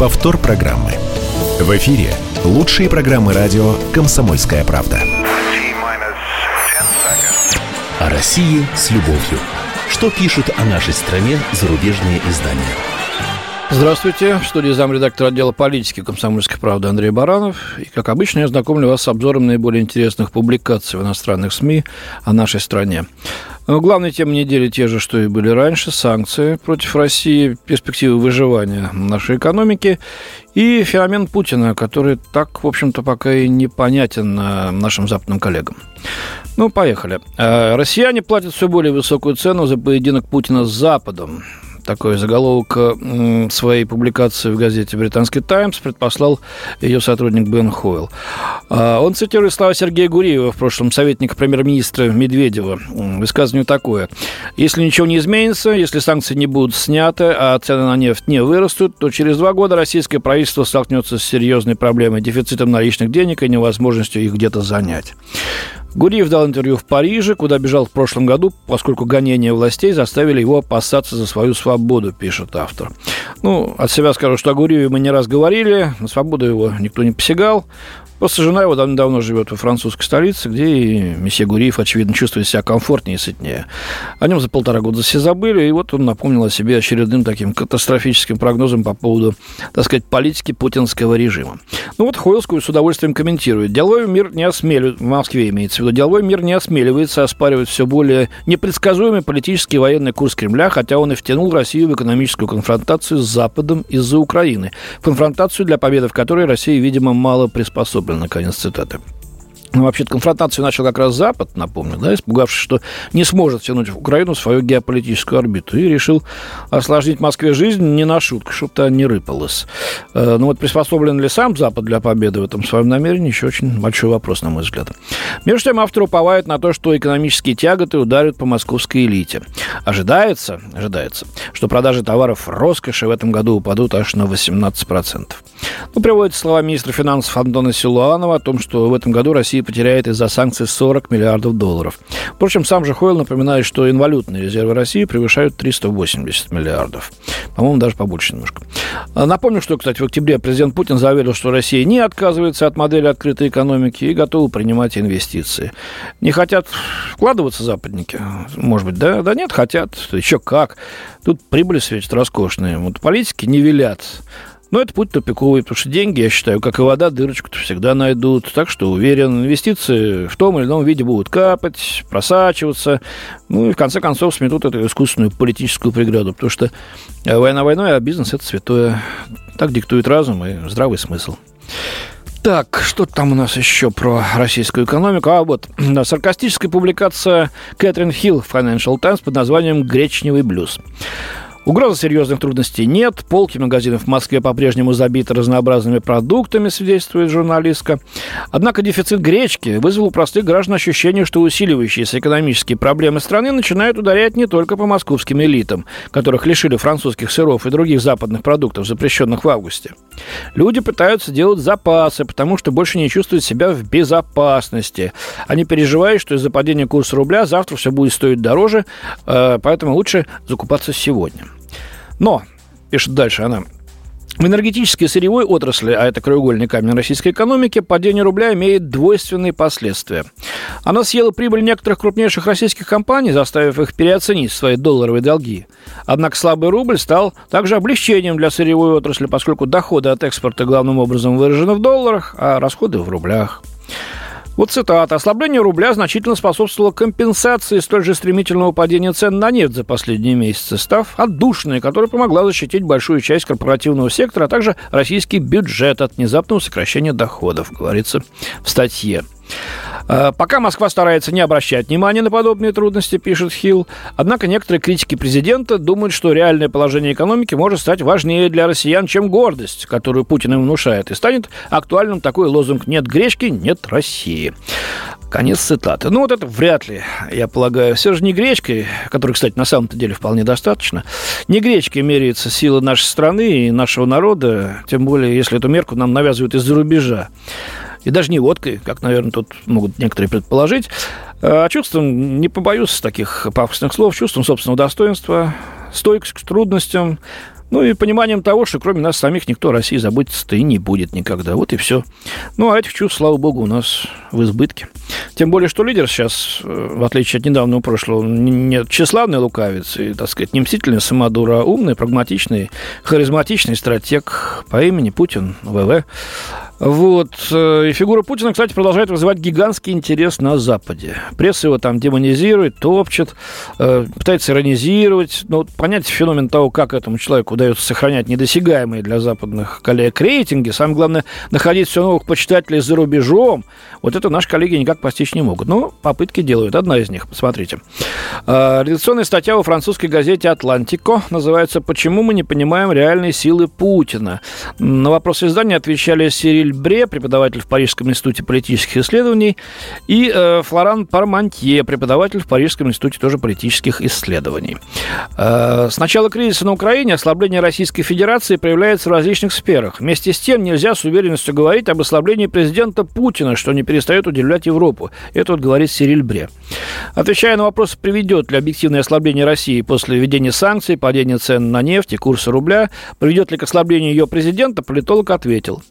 Повтор программы. В эфире лучшие программы радио «Комсомольская правда». О России с любовью. Что пишут о нашей стране зарубежные издания? Здравствуйте. В студии замредактора отдела политики комсомольской правды Андрей Баранов. И, как обычно, я знакомлю вас с обзором наиболее интересных публикаций в иностранных СМИ о нашей стране. Главные темы недели те же, что и были раньше. Санкции против России, перспективы выживания нашей экономики и феномен Путина, который так, в общем-то, пока и непонятен нашим западным коллегам. Ну, поехали. Э, россияне платят все более высокую цену за поединок Путина с Западом такой заголовок своей публикации в газете «Британский Таймс» предпослал ее сотрудник Бен Хойл. А, он цитирует слова Сергея Гуриева, в прошлом советника премьер-министра Медведева. Высказывание такое. «Если ничего не изменится, если санкции не будут сняты, а цены на нефть не вырастут, то через два года российское правительство столкнется с серьезной проблемой дефицитом наличных денег и невозможностью их где-то занять». Гуриев дал интервью в Париже, куда бежал в прошлом году, поскольку гонения властей заставили его опасаться за свою свободу, пишет автор. Ну, от себя скажу, что о Гуриеве мы не раз говорили, на свободу его никто не посягал. Просто жена его давно-давно живет во французской столице, где и месье Гуриев, очевидно, чувствует себя комфортнее и сытнее. О нем за полтора года все забыли, и вот он напомнил о себе очередным таким катастрофическим прогнозом по поводу, так сказать, политики путинского режима. Ну вот Хойлскую с удовольствием комментирует. Деловой мир не осмеливается, в Москве имеется в виду, деловой мир не осмеливается оспаривать все более непредсказуемый политический и военный курс Кремля, хотя он и втянул Россию в экономическую конфронтацию с Западом из-за Украины. Конфронтацию, для победы в которой Россия, видимо, мало приспособлена куплено, конец цитаты. Ну, вообще-то конфронтацию начал как раз Запад, напомню, да, испугавшись, что не сможет тянуть в Украину свою геополитическую орбиту, и решил осложнить Москве жизнь не на шутку, чтобы то не рыпалось. Э, ну вот приспособлен ли сам Запад для победы в этом своем намерении, еще очень большой вопрос, на мой взгляд. Между тем, автор уповает на то, что экономические тяготы ударят по московской элите. Ожидается, ожидается, что продажи товаров роскоши в этом году упадут аж на 18%. Ну, приводится слова министра финансов Антона Силуанова о том, что в этом году Россия потеряет из-за санкций 40 миллиардов долларов. Впрочем, сам же Хойл напоминает, что инвалютные резервы России превышают 380 миллиардов. По-моему, даже побольше немножко. А напомню, что, кстати, в октябре президент Путин заверил, что Россия не отказывается от модели открытой экономики и готова принимать инвестиции. Не хотят вкладываться западники? Может быть, да? Да нет, хотят. Еще как. Тут прибыли светят роскошные. Вот политики не велят но это путь тупиковый, потому что деньги, я считаю, как и вода, дырочку-то всегда найдут. Так что уверен, инвестиции в том или ином виде будут капать, просачиваться. Ну и в конце концов сметут эту искусственную политическую преграду. Потому что война войной, а бизнес – это святое. Так диктует разум и здравый смысл. Так, что там у нас еще про российскую экономику? А вот, да, саркастическая публикация Кэтрин Хилл в Financial Times под названием «Гречневый блюз». Угрозы серьезных трудностей нет. Полки магазинов в Москве по-прежнему забиты разнообразными продуктами, свидетельствует журналистка. Однако дефицит гречки вызвал у простых граждан ощущение, что усиливающиеся экономические проблемы страны начинают ударять не только по московским элитам, которых лишили французских сыров и других западных продуктов, запрещенных в августе. Люди пытаются делать запасы, потому что больше не чувствуют себя в безопасности. Они переживают, что из-за падения курса рубля завтра все будет стоить дороже, э, поэтому лучше закупаться сегодня. Но, пишет дальше она, в энергетической сырьевой отрасли, а это краеугольный камень российской экономики, падение рубля имеет двойственные последствия. Она съела прибыль некоторых крупнейших российских компаний, заставив их переоценить свои долларовые долги. Однако слабый рубль стал также облегчением для сырьевой отрасли, поскольку доходы от экспорта главным образом выражены в долларах, а расходы в рублях. Вот цитата. «Ослабление рубля значительно способствовало компенсации столь же стремительного падения цен на нефть за последние месяцы, став отдушной, которая помогла защитить большую часть корпоративного сектора, а также российский бюджет от внезапного сокращения доходов», говорится в статье. Э, пока Москва старается не обращать внимания на подобные трудности, пишет Хилл, однако некоторые критики президента думают, что реальное положение экономики может стать важнее для россиян, чем гордость, которую Путин им внушает, и станет актуальным такой лозунг «нет гречки, нет России». Конец цитаты. Ну, вот это вряд ли, я полагаю. Все же не гречкой, которой, кстати, на самом-то деле вполне достаточно, не гречкой меряется сила нашей страны и нашего народа, тем более, если эту мерку нам навязывают из-за рубежа и даже не водкой, как, наверное, тут могут некоторые предположить, а чувством, не побоюсь таких пафосных слов, чувством собственного достоинства, стойкость к трудностям, Ну и пониманием того, что кроме нас самих никто России заботиться-то и не будет никогда. Вот и все. Ну, а этих чувств, слава богу, у нас в избытке. Тем более, что лидер сейчас, э, в отличие от недавнего прошлого, не тщеславный лукавец и, так сказать, не мстительный самодур, а умный, прагматичный, харизматичный стратег по имени Путин, ВВ. Вот. Э, и фигура Путина, кстати, продолжает вызывать гигантский интерес на Западе. Пресса его там демонизирует, топчет, э, пытается иронизировать. Но вот понять феномен того, как этому человеку удается сохранять недосягаемые для западных коллег рейтинги, самое главное, находить все новых почитателей за рубежом, вот это наши коллеги никак постичь не могут. Но попытки делают. Одна из них, посмотрите. Э, редакционная статья во французской газете «Атлантико» называется «Почему мы не понимаем реальной силы Путина?». На вопрос издания отвечали Сириль Бре, преподаватель в Парижском институте политических исследований, и э, Флоран Пармантье, преподаватель в Парижском институте тоже политических исследований. Э, с начала кризиса на Украине ослабление Российской Федерации проявляется в различных сферах. Вместе с тем нельзя с уверенностью говорить об ослаблении президента Путина, что не перестает удивлять Европу. Это вот говорит Сириль Бре. Отвечая на вопрос, приведет ли объективное ослабление России после введения санкций, падения цен на нефть и курса рубля, приведет ли к ослаблению ее президента, политолог ответил.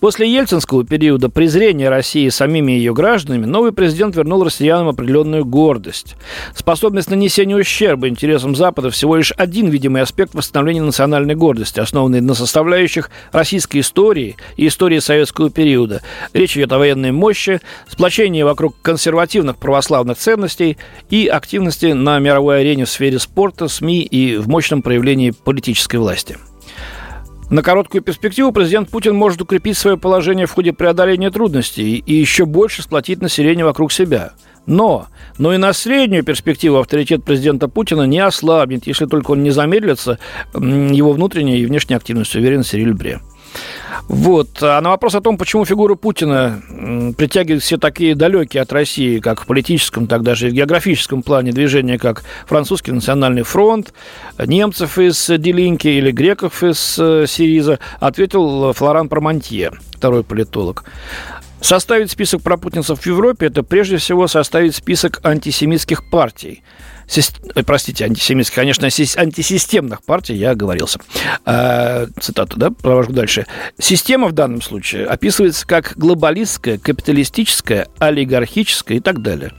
После ельцинского периода презрения России самими ее гражданами новый президент вернул россиянам определенную гордость. Способность нанесения ущерба интересам Запада всего лишь один видимый аспект восстановления национальной гордости, основанный на составляющих российской истории и истории советского периода. Речь идет о военной мощи, сплочении вокруг консервативных православных ценностей и активности на мировой арене в сфере спорта, СМИ и в мощном проявлении политической власти. На короткую перспективу президент Путин может укрепить свое положение в ходе преодоления трудностей и еще больше сплотить население вокруг себя. Но, но и на среднюю перспективу авторитет президента Путина не ослабнет, если только он не замедлится его внутренней и внешней активностью, уверен Сириль Бре. Вот. А на вопрос о том, почему фигура Путина притягивает все такие далекие от России, как в политическом, так даже и в географическом плане движения, как французский национальный фронт, немцев из Делинки или греков из э, Сириза, ответил Флоран Пармантье, второй политолог. Составить список пропутинцев в Европе – это прежде всего составить список антисемитских партий – Э, простите, антисемитских, конечно, антисистемных партий, я оговорился. А, цитату, да, провожу дальше. Система в данном случае описывается как глобалистская, капиталистическая, олигархическая и так далее.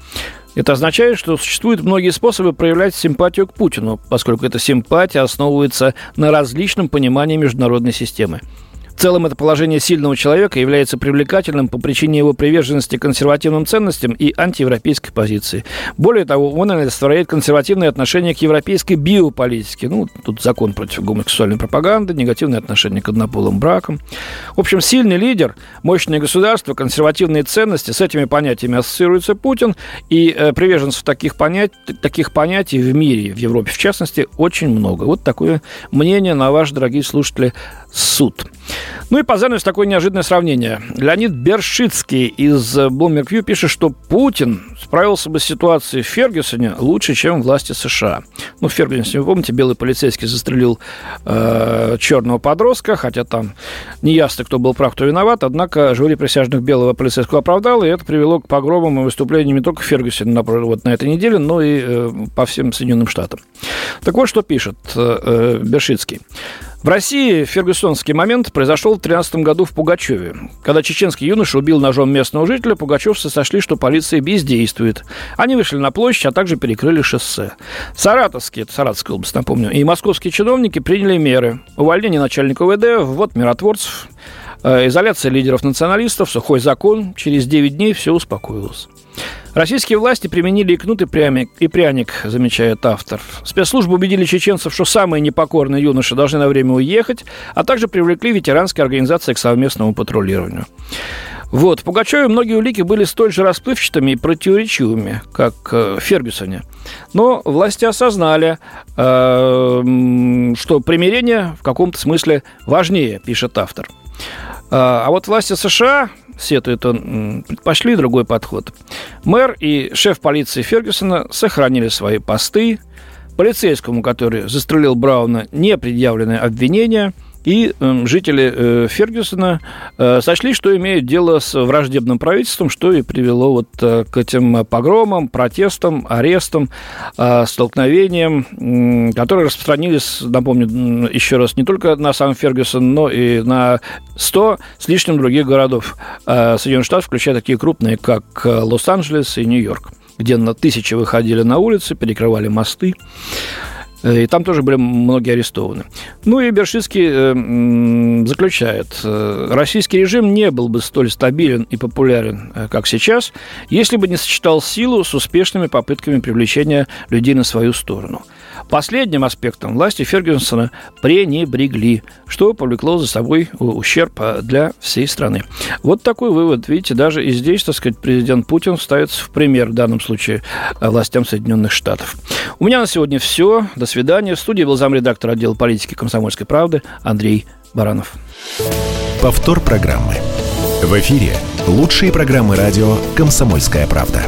Это означает, что существуют многие способы проявлять симпатию к Путину, поскольку эта симпатия основывается на различном понимании международной системы. Целом, это положение сильного человека является привлекательным по причине его приверженности консервативным ценностям и антиевропейской позиции. Более того, он олицетворяет консервативное отношение к европейской биополитике. Ну, тут закон против гомосексуальной пропаганды, негативное отношение к однополым бракам. В общем, сильный лидер, мощное государство, консервативные ценности, с этими понятиями ассоциируется Путин, и э, приверженцев таких, понять, таких понятий в мире, в Европе в частности, очень много. Вот такое мнение на ваш, дорогие слушатели, суд. Ну и по такое неожиданное сравнение. Леонид Бершицкий из Bloomberg View пишет, что Путин справился бы с ситуацией в Фергюсоне лучше, чем власти США. Ну, в Фергюсоне, вы помните, белый полицейский застрелил э, черного подростка, хотя там не ясно, кто был прав, кто виноват, однако жюри присяжных белого полицейского оправдало, и это привело к погромам и выступлениям не только в Фергюсоне на, вот на этой неделе, но и э, по всем Соединенным Штатам. Так вот, что пишет э, э Бершицкий. В России фергюсонский момент произошел в 13 году в Пугачеве. Когда чеченский юноша убил ножом местного жителя, пугачевцы сошли, что полиция бездействует. Они вышли на площадь, а также перекрыли шоссе. Саратовские, это Саратовская область, напомню, и московские чиновники приняли меры. Увольнение начальника УВД, ввод миротворцев, э, изоляция лидеров националистов, сухой закон. Через 9 дней все успокоилось. Российские власти применили и кнут, и пряник, и пряник, замечает автор. Спецслужбы убедили чеченцев, что самые непокорные юноши должны на время уехать, а также привлекли ветеранские организации к совместному патрулированию. Вот, в Пугачеве многие улики были столь же расплывчатыми и противоречивыми, как э, в Фергюсоне. Но власти осознали, э, что примирение в каком-то смысле важнее, пишет автор. А, а вот власти США сетует он, предпочли другой подход. Мэр и шеф полиции Фергюсона сохранили свои посты. Полицейскому, который застрелил Брауна, не предъявлены обвинения. И эм, жители э, Фергюсона э, сочли, что имеют дело с враждебным правительством, что и привело вот э, к этим погромам, протестам, арестам, столкновениям, которые распространились, напомню еще раз, не только на сам Фергюсон, но и на 100 с лишним других городов Соединенных Штатов, включая такие крупные, как Лос-Анджелес и Нью-Йорк где на тысячи выходили на улицы, перекрывали мосты. И там тоже были многие арестованы. Ну и Бершинский э, заключает, э, российский режим не был бы столь стабилен и популярен, э, как сейчас, если бы не сочетал силу с успешными попытками привлечения людей на свою сторону – Последним аспектом власти Фергюсона пренебрегли, что повлекло за собой ущерб для всей страны. Вот такой вывод. Видите, даже и здесь, так сказать, президент Путин ставится в пример в данном случае властям Соединенных Штатов. У меня на сегодня все. До свидания. В студии был замредактор отдела политики комсомольской правды Андрей Баранов. Повтор программы. В эфире лучшие программы радио «Комсомольская правда».